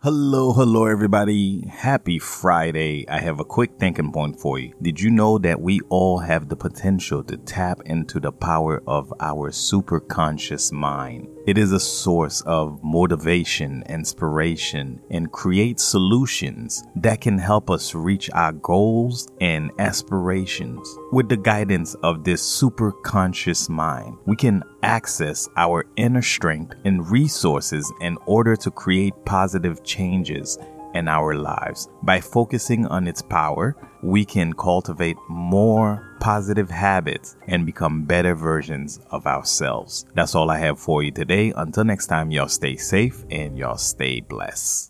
Hello, hello, everybody. Happy Friday. I have a quick thinking point for you. Did you know that we all have the potential to tap into the power of our superconscious mind? It is a source of motivation, inspiration, and create solutions that can help us reach our goals and aspirations. With the guidance of this superconscious mind, we can access our inner strength and resources in order to create positive changes in our lives. By focusing on its power, we can cultivate more positive habits and become better versions of ourselves. That's all I have for you today. Until next time, y'all stay safe and y'all stay blessed.